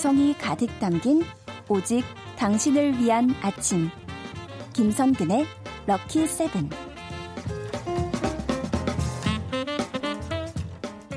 감성이 가득 담긴 오직 당신을 위한 아침. 김선근의 럭키 세븐.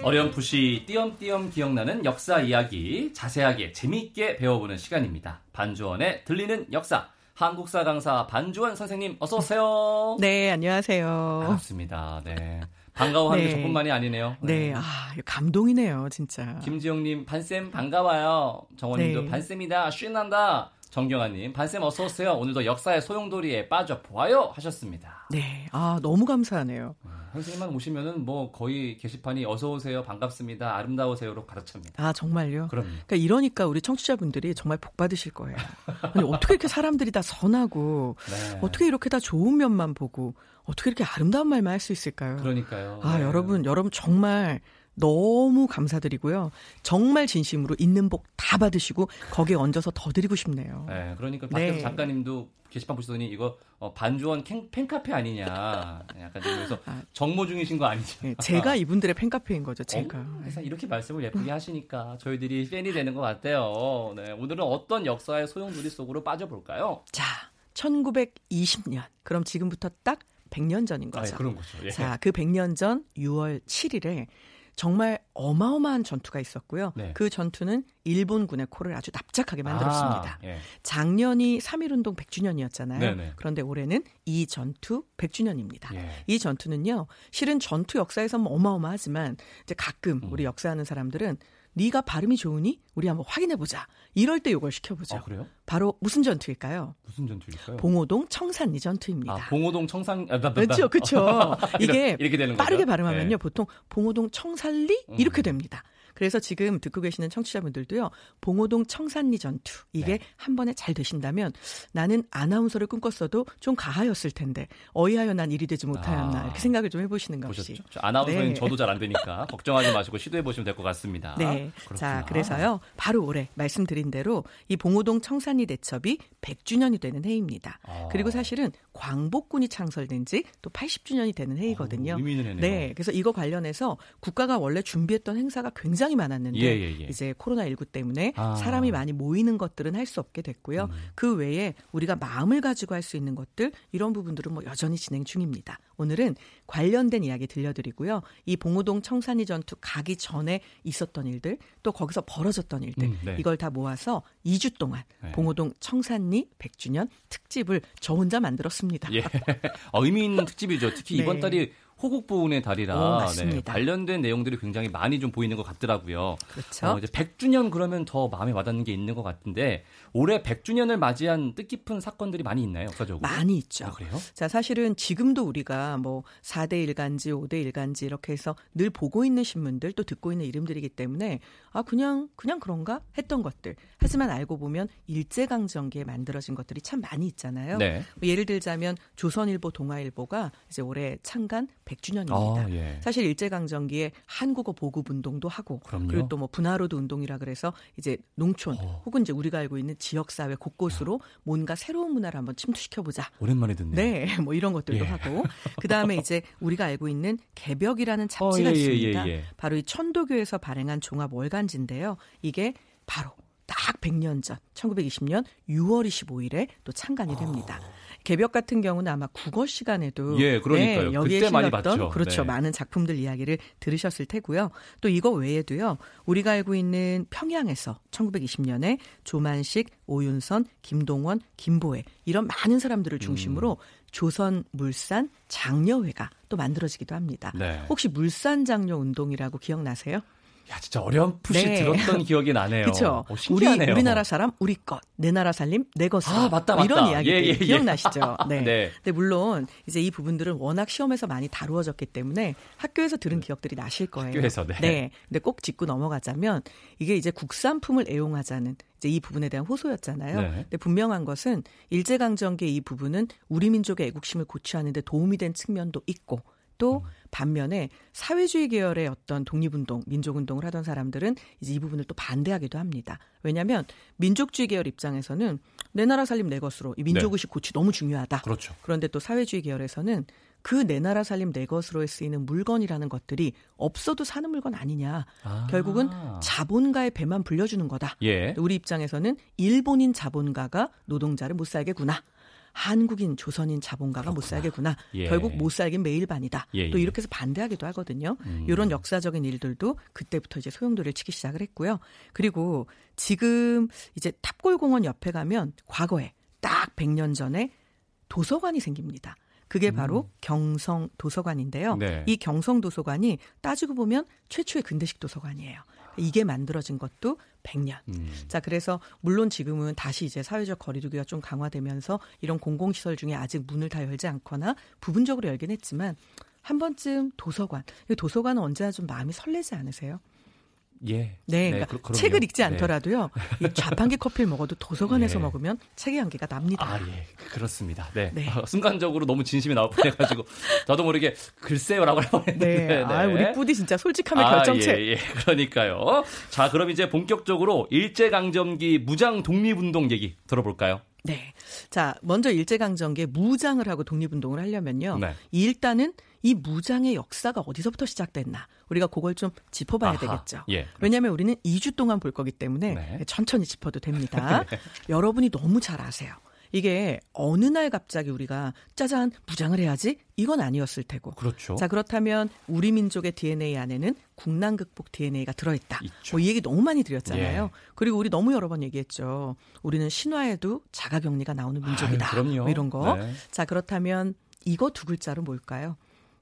어렴풋이 띄엄띄엄 기억나는 역사 이야기 자세하게 재미있게 배워보는 시간입니다. 반주원의 들리는 역사. 한국사 강사 반주원 선생님 어서 오세요. 네, 안녕하세요. 반갑습니다. 네. 반가워하는 네. 게 저뿐만이 아니네요. 네, 아, 감동이네요, 진짜. 김지영님 반쌤 반가워요. 정원님도 네. 반쌤이다 쉰난다. 정경아님 반쌤 어서 오세요. 오늘도 역사의 소용돌이에 빠져 보아요 하셨습니다. 네, 아, 너무 감사하네요. 선생님만 오시면은 뭐 거의 게시판이 어서 오세요 반갑습니다 아름다우세요로 가르칩니다. 아, 정말요? 그럼요. 그러니까 이러니까 우리 청취자분들이 정말 복 받으실 거예요. 아니, 어떻게 이렇게 사람들이 다 선하고, 네. 어떻게 이렇게 다 좋은 면만 보고, 어떻게 이렇게 아름다운 말만 할 수 있을까요? 그러니까요. 아, 네. 여러분, 여러분 정말 너무 감사드리고요. 정말 진심으로 있는 복 다 받으시고, 거기에 얹어서 더 드리고 싶네요. 네, 그러니까 밖에서 네. 작가님도 게시판 보시더니 이거 어, 반주원 캔, 팬카페 아니냐. 약간 좀 그래서 정모 중이신 거 아니죠? 네, 제가 이분들의 팬카페인 거죠, 제가. 어, 항상 이렇게 말씀을 예쁘게 하시니까 저희들이 팬이 되는 것 같아요. 네, 오늘은 어떤 역사의 소용돌이 속으로 빠져볼까요? 자, 1920년. 그럼 지금부터 딱 100년 전인 아, 거죠. 그런 거죠. 예. 자, 그 100년 전 6월 7일에 정말 어마어마한 전투가 있었고요. 네. 그 전투는 일본군의 코를 아주 납작하게 만들었습니다. 아, 예. 작년이 3.1운동 100주년이었잖아요. 네네. 그런데 올해는 이 전투 100주년입니다. 예. 이 전투는요, 실은 전투 역사에서 뭐 어마어마하지만 이제 가끔 음. 우리 역사하는 사람들은 네가 발음이 좋으니 우리 한번 확인해 보자. 이럴 때 이걸 시켜보죠. 아, 그래요? 바로 무슨 전투일까요? 무슨 전투일까요? 봉오동 청산리 전투입니다. 아, 봉오동 청상 아, 나, 나, 나. 그렇죠, 그렇죠. 이게 이렇게 되는 거죠? 빠르게 발음하면요, 네. 보통 봉오동 청산리 이렇게 음. 됩니다. 그래서 지금 듣고 계시는 청취자분들도요, 봉오동 청산리 전투 이게 네. 한 번에 잘 되신다면 나는 아나운서를 꿈꿨어도 좀 가하였을 텐데 어이하여 난 일이 되지 못하였나 아. 이렇게 생각을 좀 해보시는 것이. 아나운서는 네. 저도 잘 안 되니까 걱정하지 마시고 시도해 보시면 될 것 같습니다. 네. 아, 그렇구나. 자, 그래서요. 바로 올해 말씀드린 대로 이 봉오동 청산리 대첩이 100주년이 되는 해입니다. 아. 그리고 사실은 광복군이 창설된 지 또 80주년이 되는 해이거든요. 어, 의미 있는 해네요. 네. 그래서 이거 관련해서 국가가 원래 준비했던 행사가 굉장히 많았는데 예, 예, 예. 이제 코로나 19 때문에 아. 사람이 많이 모이는 것들은 할 수 없게 됐고요. 음. 그 외에 우리가 마음을 가지고 할 수 있는 것들 이런 부분들은 뭐 여전히 진행 중입니다. 오늘은 관련된 이야기 들려드리고요. 이 봉오동 청산리 전투 가기 전에 있었던 일들 또 거기서 벌어졌던 일들 음, 네. 이걸 다 모아서 2주 동안 네. 봉오동 청산리 100주년 특집을 저 혼자 만들었습니다. 예. 어, 의미 있는 특집이죠. 특히 네. 이번 달이 호국 보훈의 달이라 오, 네. 관련된 내용들이 굉장히 많이 좀 보이는 것 같더라고요. 그렇죠. 어, 이제 100주년 그러면 더 마음에 와닿는 게 있는 것 같은데 올해 100주년을 맞이한 뜻깊은 사건들이 많이 있나요, 역사적으로? 많이 있죠. 아, 그래요? 자, 사실은 지금도 우리가 뭐 4대 일간지, 5대 일간지 이렇게 해서 늘 보고 있는 신문들 또 듣고 있는 이름들이기 때문에 아, 그냥, 그냥 그런가? 했던 것들. 하지만 알고 보면 일제 강점기에 만들어진 것들이 참 많이 있잖아요. 네. 뭐 예를 들자면 조선일보, 동아일보가 이제 올해 창간 100 주년입니다. 아, 예. 사실 일제강점기에 한국어 보급 운동도 하고 그럼요. 리고 또 뭐 분화로드 운동이라 그래서 이제 농촌 어. 혹은 이제 우리가 알고 있는 지역 사회 곳곳으로 뭔가 새로운 문화를 한번 침투시켜 보자. 오랜만에 듣네요. 네, 뭐 이런 것들도 예. 하고 그 다음에 이제 우리가 알고 있는 개벽이라는 잡지가 어, 예, 예, 있습니다. 예, 예. 바로 이 천도교에서 발행한 종합 월간지인데요. 이게 바로 딱 100년 전 1920년 6월 25일에 또 창간이 됩니다. 개벽 같은 경우는 아마 국어 시간에도 예, 그러니까요. 네, 여기에 실렸던 봤죠. 그렇죠. 네. 많은 작품들 이야기를 들으셨을 테고요. 또 이거 외에도요. 우리가 알고 있는 평양에서 1920년에 조만식, 오윤선, 김동원, 김보혜 이런 많은 사람들을 중심으로 음. 조선 물산 장려회가 또 만들어지기도 합니다. 네. 혹시 물산 장려 운동이라고 기억나세요? 야, 진짜 어렴풋이 네. 들었던 기억이 나네요. 그렇죠. 어, 우리. 우리나라 사람 우리 것, 내 나라 살림 내 것으로. 아, 맞다, 뭐 이런 맞다. 이야기들 예, 예, 예. 기억나시죠? 네. 네. 근데 물론 이제 이 부분들은 워낙 시험에서 많이 다루어졌기 때문에 학교에서 들은 기억들이 나실 거예요. 학교에서, 네. 근데 꼭 짚고 넘어가자면 이게 이제 국산품을 애용하자는 이제 이 부분에 대한 호소였잖아요. 네. 근데 분명한 것은 일제강점기의 이 부분은 우리 민족의 애국심을 고취하는 데 도움이 된 측면도 있고 또 음. 반면에 사회주의 계열의 어떤 독립운동, 민족운동을 하던 사람들은 이제 이 부분을 또 반대하기도 합니다. 왜냐하면 민족주의 계열 입장에서는 내 나라 살림 내 것으로 이 민족의식 고취 너무 중요하다. 그렇죠. 그런데 또 사회주의 계열에서는 그 내 나라 살림 내 것으로에 쓰이는 물건이라는 것들이 없어도 사는 물건 아니냐. 아. 결국은 자본가의 배만 불려주는 거다. 예. 우리 입장에서는 일본인 자본가가 노동자를 못 살게구나. 한국인 조선인 자본가가 못 살게구나. 예. 결국 못 살긴 매일반이다. 예, 또 예. 이렇게 해서 반대하기도 하거든요. 음. 이런 역사적인 일들도 그때부터 이제 소용돌이를 치기 시작을 했고요. 그리고 지금 이제 탑골공원 옆에 가면 과거에 딱 100년 전에 도서관이 생깁니다. 그게 바로 경성 도서관인데요. 음. 네. 이 경성 도서관이 따지고 보면 최초의 근대식 도서관이에요. 이게 만들어진 것도 100년. 음. 자, 그래서 물론 지금은 다시 이제 사회적 거리두기가 좀 강화되면서 이런 공공시설 중에 아직 문을 다 열지 않거나 부분적으로 열긴 했지만 한 번쯤 도서관. 이 도서관은 언제나 좀 마음이 설레지 않으세요? 예. 네, 그러니까 그-. 책을 읽지 네. 않더라도요. 이 자판기 커피를 먹어도 도서관에서 예. 먹으면 책의 향기가 납니다. 아, 예. 그렇습니다. 네. 네. 아, 순간적으로 너무 진심이 나올 뻔해 가지고, 저도 모르게 글쎄요라고 할 뻔했는데. 네, 아, 우리 뿌디 진짜 솔직함의 아, 결정체. 예, 예. 그러니까요. 자, 그럼 이제 본격적으로 일제 강점기 무장 독립운동 얘기 들어볼까요? 네. 자, 먼저 일제 강점기에 무장을 하고 독립운동을 하려면요. 네. 일단은 이 무장의 역사가 어디서부터 시작됐나. 우리가 그걸 좀 짚어봐야 아하, 되겠죠. 예. 왜냐하면 우리는 2주 동안 볼 거기 때문에 네. 천천히 짚어도 됩니다. 여러분이 너무 잘 아세요. 이게 어느 날 갑자기 우리가 짜잔 무장을 해야지 이건 아니었을 테고. 그렇죠. 자 그렇다면 우리 민족의 DNA 안에는 국난 극복 DNA가 들어있다. 뭐 이 얘기 너무 많이 드렸잖아요. 예. 그리고 우리 너무 여러 번 얘기했죠. 우리는 신화에도 자가격리가 나오는 민족이다. 아유, 그럼요. 뭐 이런 거. 네. 자 그렇다면 이거 두 글자로 뭘까요?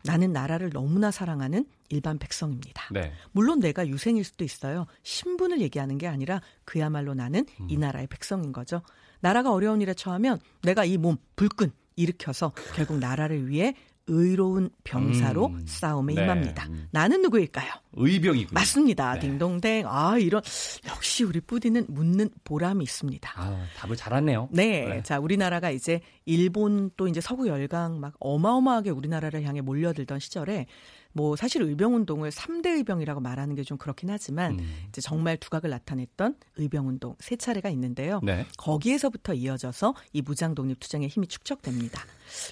나는 나라를 너무나 사랑하는 일반 백성입니다. 네. 물론 내가 유생일 수도 있어요. 신분을 얘기하는 게 아니라 그야말로 나는 음. 이 나라의 백성인 거죠. 나라가 어려운 일에 처하면 내가 이 몸 불끈 일으켜서 결국 나라를 위해 의로운 병사로 음. 싸움에 네. 임합니다. 음. 나는 누구일까요? 의병이군요. 맞습니다. 네. 딩동댕. 아, 이런 역시 우리 뿌디는 묻는 보람이 있습니다. 아, 답을 잘하네요. 네. 네. 자, 우리나라가 이제 일본 또 이제 서구 열강 막 어마어마하게 우리나라를 향해 몰려들던 시절에 뭐 사실 의병 운동을 3대 의병이라고 말하는 게 좀 그렇긴 하지만 음. 이제 정말 두각을 나타냈던 의병 운동 세 차례가 있는데요. 네. 거기에서부터 이어져서 이 무장 독립 투쟁의 힘이 축적됩니다.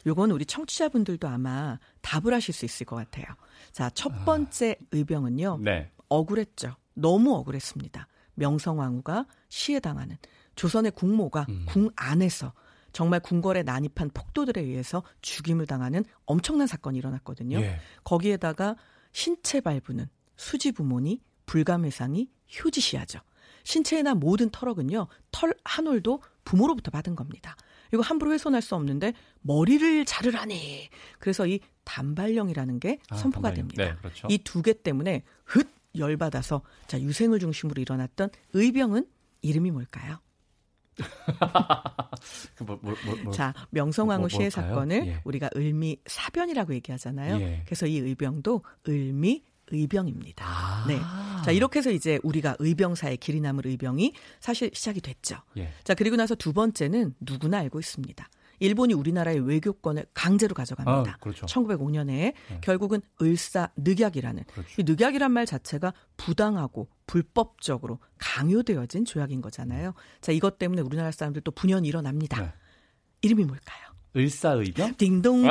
요건 우리 청취자분들도 아마 답을 하실 수 있을 것 같아요. 자, 첫 번째 의병은요. 네. 억울했죠. 너무 억울했습니다. 명성황후가 시해당하는 조선의 국모가 음. 궁 안에서 정말 궁궐에 난입한 폭도들에 의해서 죽임을 당하는 엄청난 사건이 일어났거든요. 예. 거기에다가 신체 발부는 수지 부모니 불감회상이 휴지시하죠. 신체에 난 모든 털억은요, 털 한 올도 부모로부터 받은 겁니다. 이거 함부로 훼손할 수 없는데 머리를 자르라니. 그래서 이 단발령이라는 게 아, 선포가 단발령. 됩니다. 네, 그렇죠. 이두 개 때문에 흩 열받아서 자 유생을 중심으로 일어났던 의병은 이름이 뭘까요? 그 뭐, 뭐, 뭐, 뭐. 자 명성황후 뭐, 시해 뭘까요? 사건을 예. 우리가 을미 사변이라고 얘기하잖아요. 예. 그래서 이 의병도 을미 의병입니다. 아. 네. 자 이렇게 해서 이제 우리가 의병사의 길이 남을 의병이 사실 시작이 됐죠. 예. 자 그리고 나서 두 번째는 누구나 알고 있습니다. 일본이 우리나라의 외교권을 강제로 가져갑니다. 아, 그렇죠. 1905년에 결국은 을사 늑약이라는 그렇죠. 이 늑약이란 말 자체가 부당하고 불법적으로 강요되어진 조약인 거잖아요. 자 이것 때문에 우리나라 사람들 또 분연이 일어납니다. 네. 이름이 뭘까요? 을사의병? 딩동댕.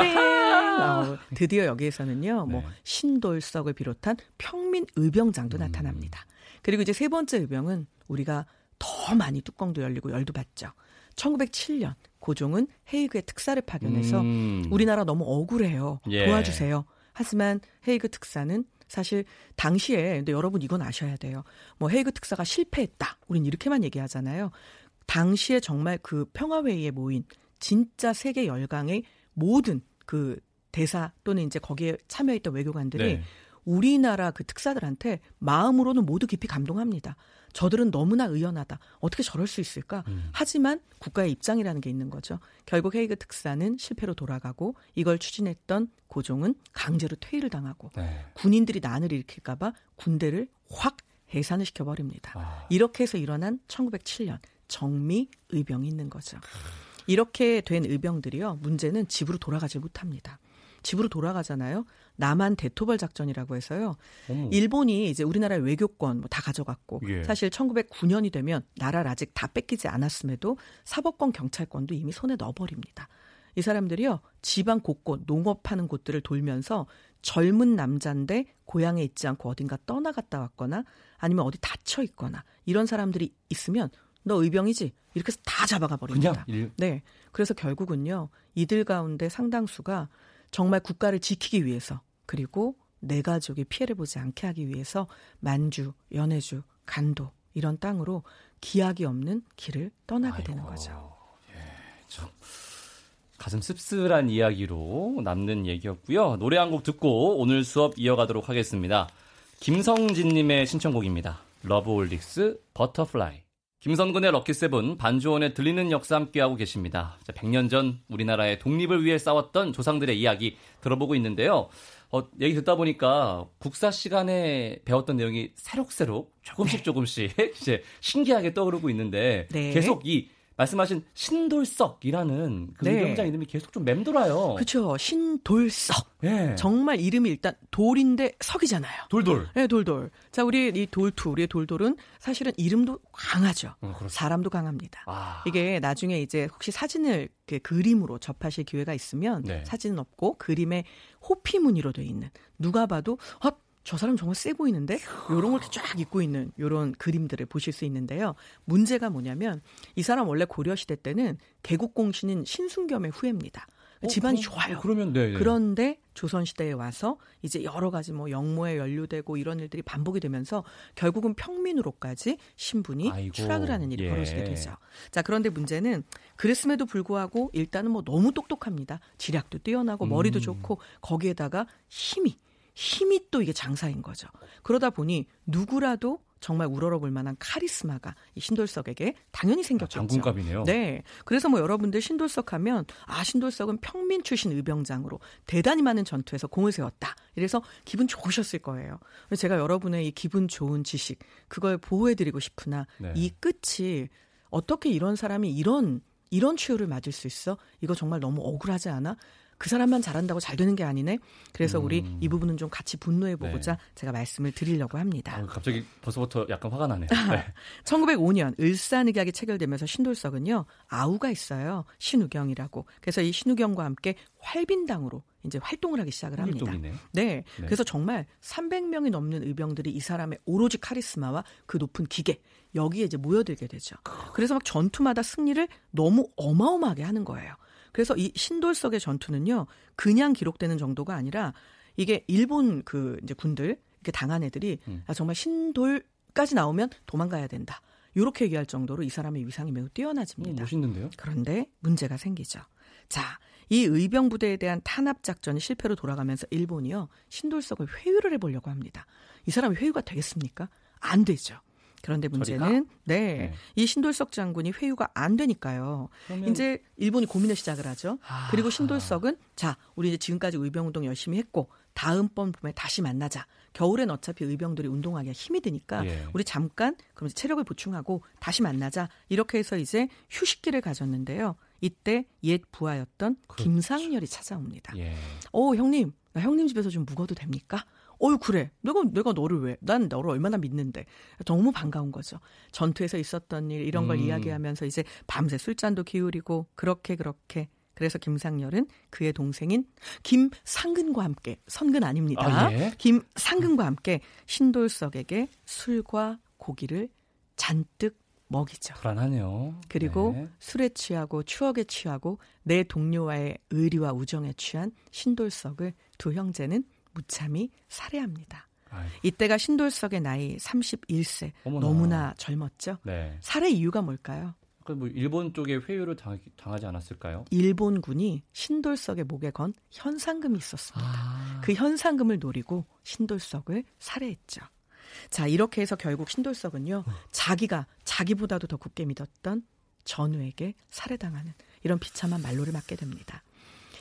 어, 드디어 여기에서는요, 뭐 네. 신돌석을 비롯한 평민 의병장도 음. 나타납니다. 그리고 이제 세 번째 의병은 우리가 더 많이 뚜껑도 열리고 열도 받죠. 1907년 고종은 헤이그의 특사를 파견해서 음. 우리나라 너무 억울해요. 예. 도와주세요. 하지만 헤이그 특사는 사실 당시에 근데 여러분 이건 아셔야 돼요. 뭐 헤이그 특사가 실패했다. 우린 이렇게만 얘기하잖아요. 당시에 정말 그 평화회의에 모인 진짜 세계 열강의 모든 그 대사 또는 이제 거기에 참여했던 외교관들이 네. 우리나라 그 특사들한테 마음으로는 모두 깊이 감동합니다. 저들은 너무나 의연하다. 어떻게 저럴 수 있을까? 음. 하지만 국가의 입장이라는 게 있는 거죠. 결국 헤이그 특사는 실패로 돌아가고 이걸 추진했던 고종은 강제로 퇴위를 당하고 네. 군인들이 난을 일으킬까봐 군대를 확 해산을 시켜버립니다. 아. 이렇게 해서 일어난 1907년 정미 의병이 있는 거죠. 이렇게 된 의병들이요. 문제는 집으로 돌아가지 못합니다. 집으로 돌아가잖아요. 남한 대토벌 작전이라고 해서요. 어머. 일본이 이제 우리나라의 외교권 뭐 다 가져갔고 예. 사실 1909년이 되면 나라를 아직 다 뺏기지 않았음에도 사법권 경찰권도 이미 손에 넣어버립니다. 이 사람들이요 지방 곳곳 농업하는 곳들을 돌면서 젊은 남자인데 고향에 있지 않고 어딘가 떠나갔다 왔거나 아니면 어디 다쳐 있거나 이런 사람들이 있으면 너 의병이지 이렇게 해서 다 잡아가 버립니다. 일... 네, 그래서 결국은요 이들 가운데 상당수가 정말 국가를 지키기 위해서 그리고 내 가족이 피해를 보지 않게 하기 위해서 만주, 연해주, 간도 이런 땅으로 기약이 없는 길을 떠나게 아이고, 되는 거죠. 예, 참 가슴 씁쓸한 이야기로 남는 얘기였고요. 노래 한 곡 듣고 오늘 수업 이어가도록 하겠습니다. 김성진님의 신청곡입니다. 러브홀릭스 Butterfly. 김선근의 럭키세븐 반주원의 들리는 역사 함께하고 계십니다. 100년 전 우리나라의 독립을 위해 싸웠던 조상들의 이야기 들어보고 있는데요. 어, 얘기 듣다 보니까 국사 시간에 배웠던 내용이 새록새록 조금씩 네. 조금씩 이제 신기하게 떠오르고 있는데 네. 계속 이 말씀하신 신돌석이라는 그 네. 의병장 이름이 계속 좀 맴돌아요. 그렇죠. 신돌석. 네. 정말 이름이 일단 돌인데 석이잖아요. 돌돌. 네, 돌돌. 자, 우리 이 돌투, 우리의 돌돌은 사실은 이름도 강하죠. 어, 사람도 강합니다. 아. 이게 나중에 이제 혹시 사진을 그 그림으로 접하실 기회가 있으면 네. 사진은 없고 그림에 호피 무늬로 돼 있는 누가 봐도 아, 저 사람 정말 세 보이는데 요런 걸 쫙 입고 있는 요런 그림들을 보실 수 있는데요. 문제가 뭐냐면 이 사람 원래 고려 시대 때는 개국 공신인 신순겸의 후예입니다. 어, 집안이 그럼, 좋아요. 어, 그러면 네, 네. 그런데 조선 시대에 와서 이제 여러 가지 뭐 영모에 연루되고 이런 일들이 반복이 되면서 결국은 평민으로까지 신분이 아이고, 추락을 하는 일이 예. 벌어지게 되죠. 자, 그런데 문제는 그랬음에도 불구하고 일단은 뭐 너무 똑똑합니다. 지략도 뛰어나고 머리도 음. 좋고 거기에다가 힘이 힘이 또 이게 장사인 거죠. 그러다 보니 누구라도 정말 우러러볼 만한 카리스마가 이 신돌석에게 당연히 생겼죠. 아, 장군감이네요. 네. 그래서 뭐 여러분들 신돌석 하면 아 신돌석은 평민 출신 의병장으로 대단히 많은 전투에서 공을 세웠다. 이래서 기분 좋으셨을 거예요. 제가 여러분의 이 기분 좋은 지식 그걸 보호해드리고 싶으나 네. 이 끝이 어떻게 이런 사람이 이런 이런 추요를 맞을 수 있어? 이거 정말 너무 억울하지 않아? 그 사람만 잘한다고 잘 되는 게 아니네. 그래서 음. 우리 이 부분은 좀 같이 분노해 보고자 네. 제가 말씀을 드리려고 합니다. 아, 갑자기 벌써부터 약간 화가 나네요. 네. 1905년 을산의학이 체결되면서 신돌석은요 아우가 있어요 신우경이라고. 그래서 이 신우경과 함께 활빈당으로 이제 활동을 하기 시작을 합니다. 활동이네. 네. 네. 그래서 정말 300명이 넘는 의병들이 이 사람의 오로지 카리스마와 그 높은 기계 여기에 이제 모여들게 되죠. 그래서 막 전투마다 승리를 너무 어마어마하게 하는 거예요. 그래서 이 신돌석의 전투는요, 그냥 기록되는 정도가 아니라 이게 일본 그 이제 군들 이렇게 당한 애들이 음. 아, 정말 신돌까지 나오면 도망가야 된다. 이렇게 얘기할 정도로 이 사람의 위상이 매우 뛰어나집니다. 음, 멋있는데요? 그런데 문제가 생기죠. 자, 이 의병 부대에 대한 탄압 작전이 실패로 돌아가면서 일본이요 신돌석을 회유를 해보려고 합니다. 이 사람이 회유가 되겠습니까? 안 되죠. 그런데 문제는 네, 네, 이 신돌석 장군이 회유가 안 되니까요. 이제 일본이 고민을 시작을 하죠. 아, 그리고 신돌석은 자, 우리 이제 지금까지 의병 운동 열심히 했고 다음번 봄에 다시 만나자. 겨울엔 어차피 의병들이 운동하기가 힘이 드니까 예. 우리 잠깐 그럼 체력을 보충하고 다시 만나자. 이렇게 해서 이제 휴식기를 가졌는데요. 이때 옛 부하였던 그렇죠. 김상열이 찾아옵니다. 예. 어, 형님, 나 형님 집에서 좀 묵어도 됩니까? 어유 그래. 내가 내가 너를 왜? 난 너를 얼마나 믿는데. 너무 반가운 거죠. 전투에서 있었던 일 이런 걸 음. 이야기하면서 이제 밤새 술잔도 기울이고 그렇게 그렇게 그래서 김상열은 그의 동생인 김상근과 함께 선근 아닙니다. 아, 예? 김상근과 함께 신돌석에게 술과 고기를 잔뜩 먹이죠. 불안하네요. 그리고 네. 술에 취하고 추억에 취하고 내 동료와의 의리와 우정에 취한 신돌석을 두 형제는 무참히 살해합니다. 아이고. 이때가 신돌석의 나이 31세. 어머나. 너무나 젊었죠. 네. 살해 이유가 뭘까요? 뭐 일본 쪽에 회유를 당, 하지 않았을까요? 일본군이 신돌석의 목에 건 현상금이 있었습니다. 아. 그 현상금을 노리고 신돌석을 살해했죠. 자, 이렇게 해서 결국 신돌석은요, 어. 자기가 자기보다도 더 굳게 믿었던 전우에게 살해당하는 이런 비참한 말로를 맞게 됩니다.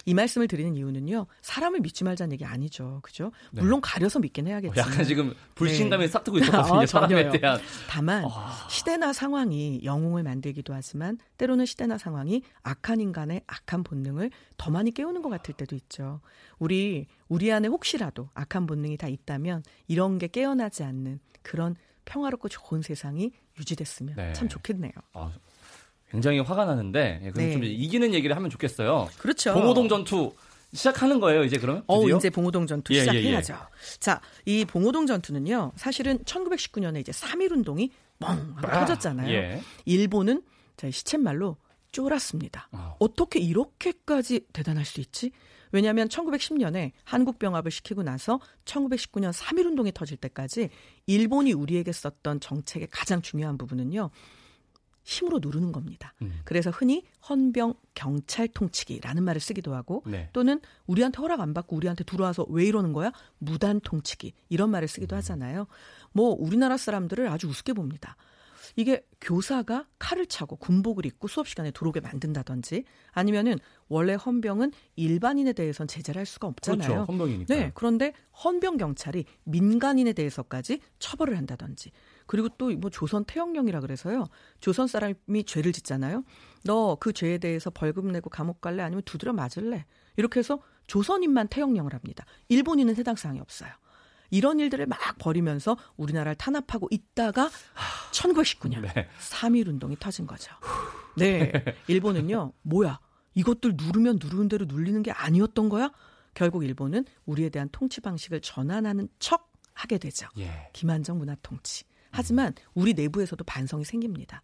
이 말씀을 드리는 이유는요. 사람을 믿지 말자는 얘기 아니죠. 그죠? 네. 물론 가려서 믿긴 해야겠지 약간 지금 불신감이 네. 싹 트고 있었거든요. 아, 사람에 대한. 다만 아... 시대나 상황이 영웅을 만들기도 하지만 때로는 시대나 상황이 악한 인간의 악한 본능을 더 많이 깨우는 것 같을 때도 있죠. 우리 우리 안에 혹시라도 악한 본능이 다 있다면 이런 게 깨어나지 않는 그런 평화롭고 좋은 세상이 유지됐으면 네. 참 좋겠네요. 아, 굉장히 화가 나는데 예, 그럼 네. 좀 이기는 얘기를 하면 좋겠어요. 그렇죠. 봉오동 전투 시작하는 거예요, 이제 그러면? 어? 이제 봉오동 전투 예, 예, 시작해야죠. 자, 이 봉오동 전투는요, 사실은 1919년에 이제 3.1 운동이 뻥 하고 아, 터졌잖아요. 예. 일본은 자, 시쳇말로 쫄았습니다. 어. 어떻게 이렇게까지 대단할 수 있지? 왜냐하면 1910년에 한국 병합을 시키고 나서 1919년 3.1 운동이 터질 때까지 일본이 우리에게 썼던 정책의 가장 중요한 부분은요. 힘으로 누르는 겁니다. 음. 그래서 흔히 헌병 경찰 통치기라는 말을 쓰기도 하고 네. 또는 우리한테 허락 안 받고 우리한테 들어와서 왜 이러는 거야? 무단 통치기 이런 말을 쓰기도 음. 하잖아요. 뭐 우리나라 사람들을 아주 우습게 봅니다. 이게 교사가 칼을 차고 군복을 입고 수업 시간에 들어오게 만든다든지 아니면은 원래 헌병은 일반인에 대해선 제재를 할 수가 없잖아요. 그렇죠. 헌병이니까. 네, 그런데 헌병 경찰이 민간인에 대해서까지 처벌을 한다든지 그리고 또 뭐 조선 태형령이라 그래서요. 조선 사람이 죄를 짓잖아요. 너 그 죄에 대해서 벌금 내고 감옥 갈래 아니면 두드려 맞을래? 이렇게 해서 조선인만 태형령을 합니다. 일본인은 해당 사항이 없어요. 이런 일들을 막 벌이면서 우리나라를 탄압하고 있다가 1919년 네. 3.1 운동이 터진 거죠. 네. 일본은요, 뭐야, 이것들 누르면 누르는 대로 눌리는 게 아니었던 거야? 결국 일본은 우리에 대한 통치 방식을 전환하는 척 하게 되죠. 예. 김한정 문화 통치. 하지만 우리 내부에서도 반성이 생깁니다.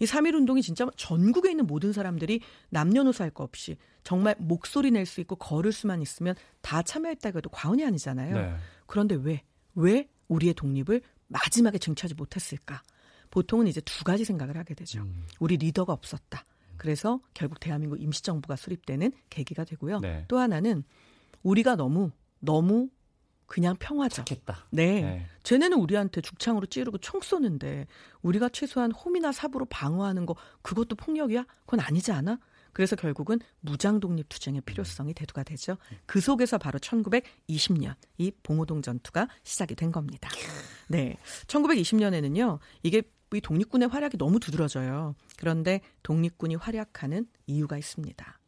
이 3.1 운동이 진짜 전국에 있는 모든 사람들이 남녀노소 할 거 없이 정말 목소리 낼 수 있고 걸을 수만 있으면 다 참여했다고 해도 과언이 아니잖아요. 네. 그런데 왜, 왜 우리의 독립을 마지막에 쟁취하지 못했을까? 보통은 이제 두 가지 생각을 하게 되죠. 음. 우리 리더가 없었다. 그래서 결국 대한민국 임시정부가 수립되는 계기가 되고요. 네. 또 하나는 우리가 너무, 너무 그냥 평화적. 착했다. 네. 네. 쟤네는 우리한테 죽창으로 찌르고 총 쏘는데 우리가 최소한 홈이나 삽으로 방어하는 거 그것도 폭력이야? 그건 아니지 않아? 그래서 결국은 무장 독립 투쟁의 필요성이 대두가 되죠. 그 속에서 바로 1920년 이 봉오동 전투가 시작이 된 겁니다. 네. 1920년에는요. 이게 이 독립군의 활약이 너무 두드러져요. 그런데 독립군이 활약하는 이유가 있습니다.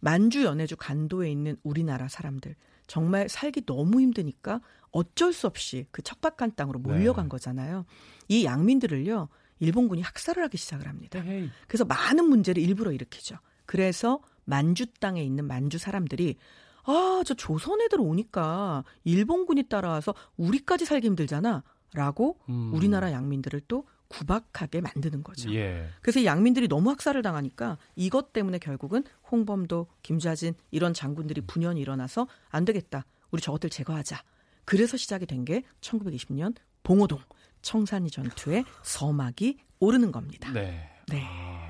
만주 연해주 간도에 있는 우리나라 사람들 정말 살기 너무 힘드니까 어쩔 수 없이 그 척박한 땅으로 몰려간 네. 거잖아요. 이 양민들을요. 일본군이 학살을 하기 시작을 합니다. 헤이. 그래서 많은 문제를 일부러 일으키죠. 그래서 만주 땅에 있는 만주 사람들이 아, 저 조선 애들 오니까 일본군이 따라와서 우리까지 살기 힘들잖아. 라고 음. 우리나라 양민들을 또 구박하게 만드는 거죠. 예. 그래서 이 양민들이 너무 학살을 당하니까 이것 때문에 결국은 홍범도, 김좌진 이런 장군들이 분연이 일어나서 안 되겠다. 우리 저것들 제거하자. 그래서 시작이 된 게 1920년 봉오동 청산리 전투의 서막이 오르는 겁니다. 네. 네. 아,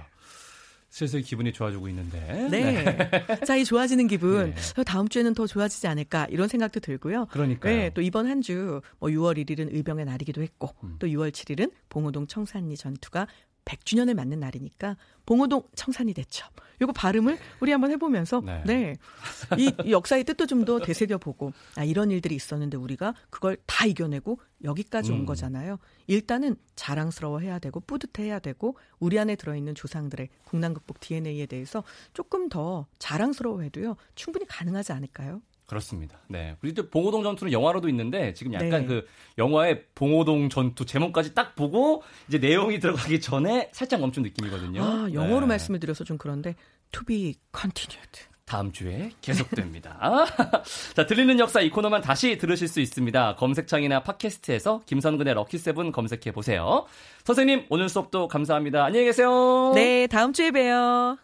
슬슬 기분이 좋아지고 있는데. 네. 자, 이 좋아지는 기분. 네. 다음 주에는 더 좋아지지 않을까 이런 생각도 들고요. 그러니까요. 네, 또 이번 한 주 뭐 6월 1일은 의병의 날이기도 했고 음. 또 6월 7일은 봉오동 청산리 전투가 100주년을 맞는 날이니까 봉오동 청산리 대첩. 요거 발음을 우리 한번 해보면서 네. 네. 이, 이 역사의 뜻도 좀 더 되새겨보고 아 이런 일들이 있었는데 우리가 그걸 다 이겨내고 여기까지 온 음. 거잖아요. 일단은 자랑스러워해야 되고 뿌듯해야 되고 우리 안에 들어있는 조상들의 국난 극복 DNA에 대해서 조금 더 자랑스러워해도요 충분히 가능하지 않을까요? 그렇습니다. 네. 또 봉오동 전투는 영화로도 있는데 지금 약간 네. 그 영화의 봉오동 전투 제목까지 딱 보고 이제 내용이 들어가기 전에 살짝 멈춘 느낌이거든요. 아 영어로 네. 말씀을 드려서 좀 그런데 to be continued. 다음 주에 계속됩니다. 자, 들리는 역사 이 코너만 다시 들으실 수 있습니다. 검색창이나 팟캐스트에서 김선근의 럭키세븐 검색해 보세요. 선생님, 오늘 수업도 감사합니다. 안녕히 계세요. 네 다음 주에 봬요.